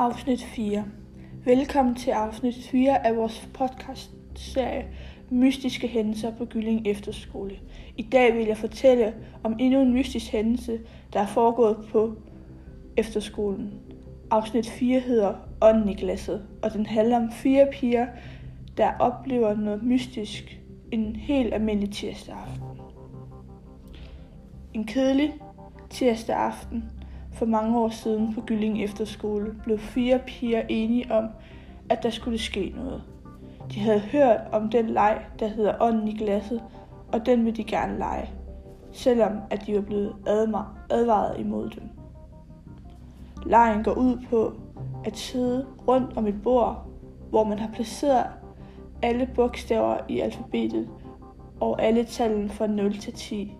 Afsnit 4. Velkommen til afsnit 4 af vores podcast-serie Mystiske hændelser på Gylling Efterskole. I dag vil jeg fortælle om endnu en mystisk hændelse, der er foregået på efterskolen. Afsnit 4 hedder Ånden i glasset, og den handler om fire piger, der oplever noget mystisk en helt almindelig tirsdag aften. En kedelig tirsdag aften for mange år siden på Gylling Efterskole blev fire piger enige om, at der skulle ske noget. De havde hørt om den leg, der hedder Ånden i glasset, og den ville de gerne lege, selvom at de var blevet advaret imod dem. Lejen går ud på at sidde rundt om et bord, hvor man har placeret alle bogstaver i alfabetet og alle tallene fra 0 til 10